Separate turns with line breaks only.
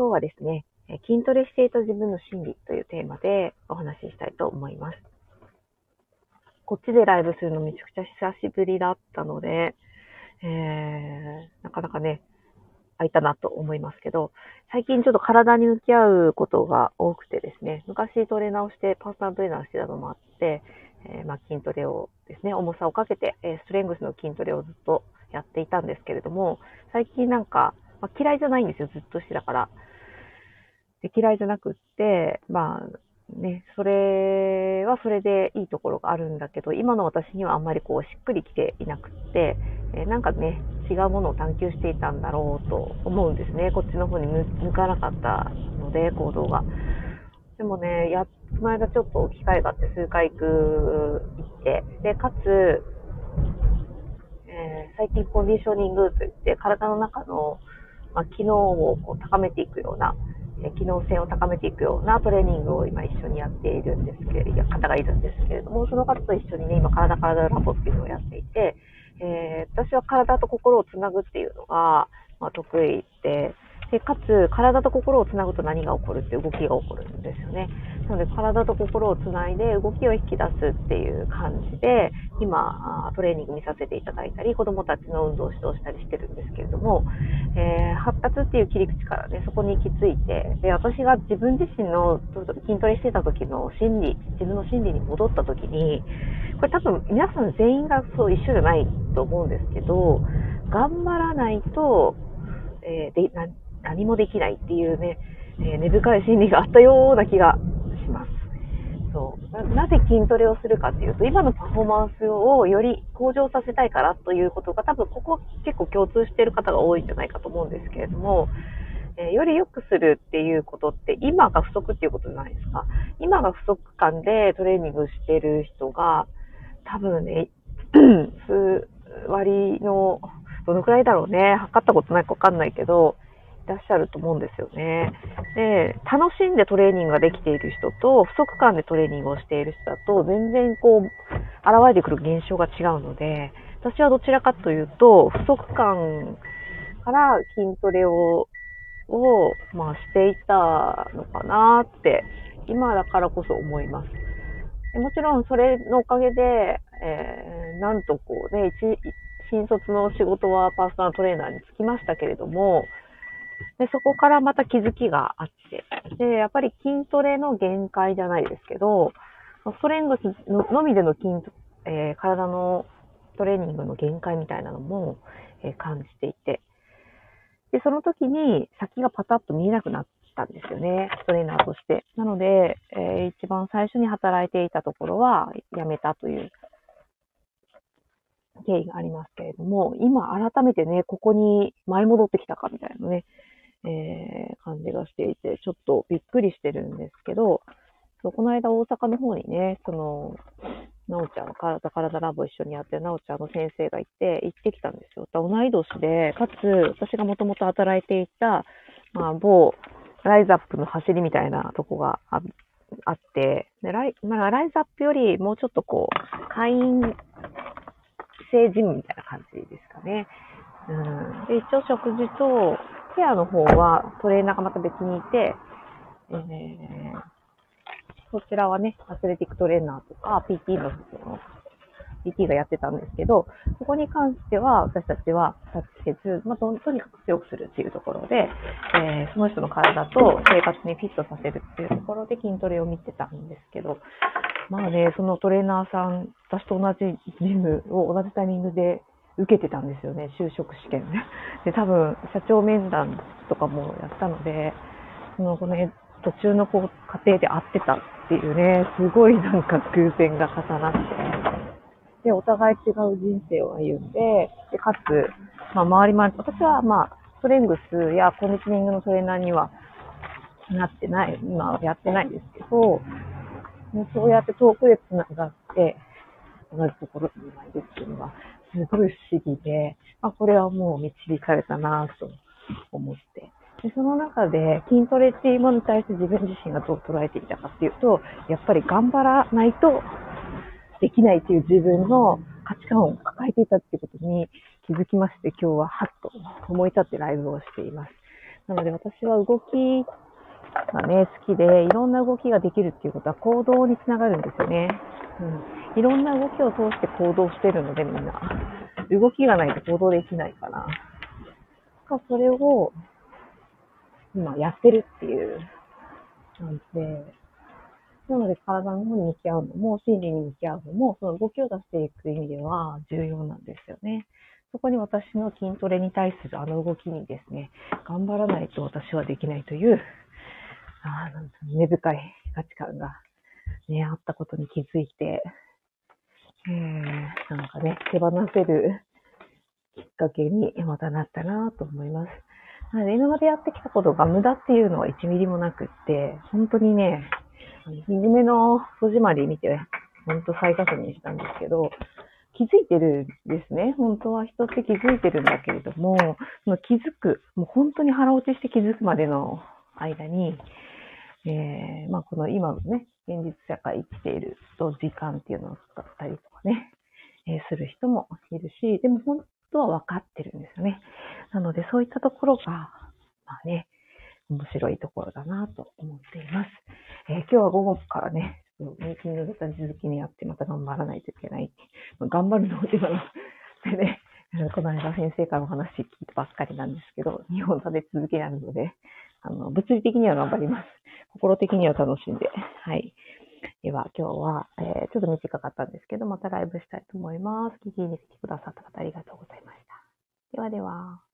今日はですね、筋トレしていた自分の心理というテーマでお話ししたいと思います。こっちでライブするのめちゃくちゃ久しぶりだったので、えー、なかなかね、空いたなと思いますけど、最近ちょっと体に向き合うことが多くてですね、昔トレーナーをして、パーソナルトレーナーしてたのもあって、えー、まあ、筋トレをですね、重さをかけて、えストレングスの筋トレをずっとやっていたんですけれども、最近なんか、まあ、嫌いじゃないんですよ、ずっとしてたから。で嫌いじゃなくって、まあ、ね、それはそれでいいところがあるんだけど、今の私にはあんまりこうしっくりきていなくって、え、なんかね、違うものを探求していたんだろうと思うんですね。こっちの方に向かなかったので、行動が。でもね、や、この間ちょっと機会があって数回行く、行って、で、かつ、えー、最近コンディショニングといって体の中の、まあ、機能をこう高めていくような、機能性を高めていくようなトレーニングを今一緒にやっているんですけれど、方がいるんですけれども、その方と一緒にね、今、体体ラボっていうのをやっていて、えー、私は体と心をつなぐっていうのが、まあ、得意で、で、かつ、体と心をつなぐと何が起こるっていう動きが起こるんですよね。なので、体と心をつないで動きを引き出すっていう感じで、今、トレーニング見させていただいたり、子供たちの運動を指導したりしてるんですけれども、発達っていう切り口からね、そこに行き着いて、で、私が自分自身の筋トレしてた時の心理、自分の心理に戻った時に、これ多分皆さん全員がそう一緒じゃないと思うんですけど、頑張らないと、えー、で何もできないっていうね、えー、根深い心理があったような気がします。な。ぜ筋トレをするかっていうと、今のパフォーマンスをより向上させたいからということが、多分ここ結構共通している方が多いんじゃないかと思うんですけれども、え、より良くするっていうことって、今が不足っていうことじゃないですか。今が不足感でトレーニングしてる人が、多分ね、数割の、どのくらいだろうね。測ったことないかわかんないけど、らっしゃると思うんですよね。で、楽しんでトレーニングができている人と、不足感でトレーニングをしている人だと、全然こう、現れてくる現象が違うので、私はどちらかというと、不足感から筋トレを、を、まあ、していたのかなって、今だからこそ思います。もちろんそれのおかげで、えー、なんとこうね、新卒の仕事はパーソナルトレーナーにつきましたけれども、で、そこからまた気づきがあって、で、やっぱり筋トレの限界じゃないですけど、ストレングスのみでの筋、えー、体のトレーニングの限界みたいなのも、えー、感じていて、で、その時に先がパタッと見えなくなったんですよね、トレーナーとして。なので、えー、一番最初に働いていたところは辞めたという経緯がありますけれども、今改めてね、ここに舞い戻ってきたかみたいなね、えー、感じがしていて、ちょっとびっくりしてるんですけど、そうこの間大阪の方にね、その、なおちゃん、体体ラボ一緒にやってるなおちゃんの先生がいて、行ってきたんですよ。同い年で、かつ、私がもともと働いていた、まあ、某、ライズアップの走りみたいなとこがああって、でライまあ、ライズアップよりもうちょっとこう、会員制ジムみたいな感じですかね。うん、で一応食事と、ケアの方はトレーナーがまた別にいて、えー、そちらはね、アスレティックトレーナーとか PT の、PT がやってたんですけど、ここに関しては私たちはタッチせず、まあ、とにかく強くするっていうところで、えー、その人の体と生活にフィットさせるっていうところで筋トレを見てたんですけど、まあね、そのトレーナーさん、私と同じジムを同じタイミングで受けてたんですよね、就職試験。ね。で、多分、社長面談とかもやったので、その、この途中のこう、過程で会ってたっていうね、すごいなんか偶然が重なって、で、お互い違う人生を歩んで、で、かつ、まあ、周りも、私はまあ、ストレングスやコンディショニングのトレーナーにはなってない、今はやってないんですけど、そうやって遠くで繋がって、同じところに今いるっていうのは、すごい不思議で、まあ、これはもう導かれたなと思って。でその中で筋トレっていうものに対して自分自身がどう捉えていたかっていうと、やっぱり頑張らないとできないっていう自分の価値観を抱えていたっていうことに気づきまして、今日ははっと思い立ってライブをしています。なので私は動きがね、好きで、いろんな動きができるっていうことは行動につながるんですよね。うん。いろんな動きを通して行動してるのでみんな。動きがないと行動できないから。それを、今やってるっていう感じで、なので体の方に向き合うのも、心理に向き合うのも、その動きを出していく意味では重要なんですよね。そこに私の筋トレに対するあの動きにですね、頑張らないと私はできないという、あ根深い価値観が、ね、あったことに気づいて、えー、なんかね、手放せるきっかけにまたなったなと思います。なので今までやってきたことが無駄っていうのは1ミリもなくって、本当にね、右目の戸締まり見て、本当再確認したんですけど、気づいてるんですね。本当は人って気づいてるんだけれども、その気づく、もう本当に腹落ちして気づくまでの間に、えー、まあこの今のね、現実社会生きていると時間っていうのを使ったりとかね、えー、する人もいるし、でも本当は分かってるんですよね。なのでそういったところが、まあね、面白いところだなと思っています。えー、今日は午後からね、ミーティング型続きにやってまた頑張らないといけない。頑張るのを今のでね、この間先生からお話聞いてばっかりなんですけど、日本差で続けなるので、あの、物理的には頑張ります。心的には楽しんで。はい。では、今日は、えー、ちょっと短かったんですけど、またライブしたいと思います。聞きに来てくださった方ありがとうございました。ではでは。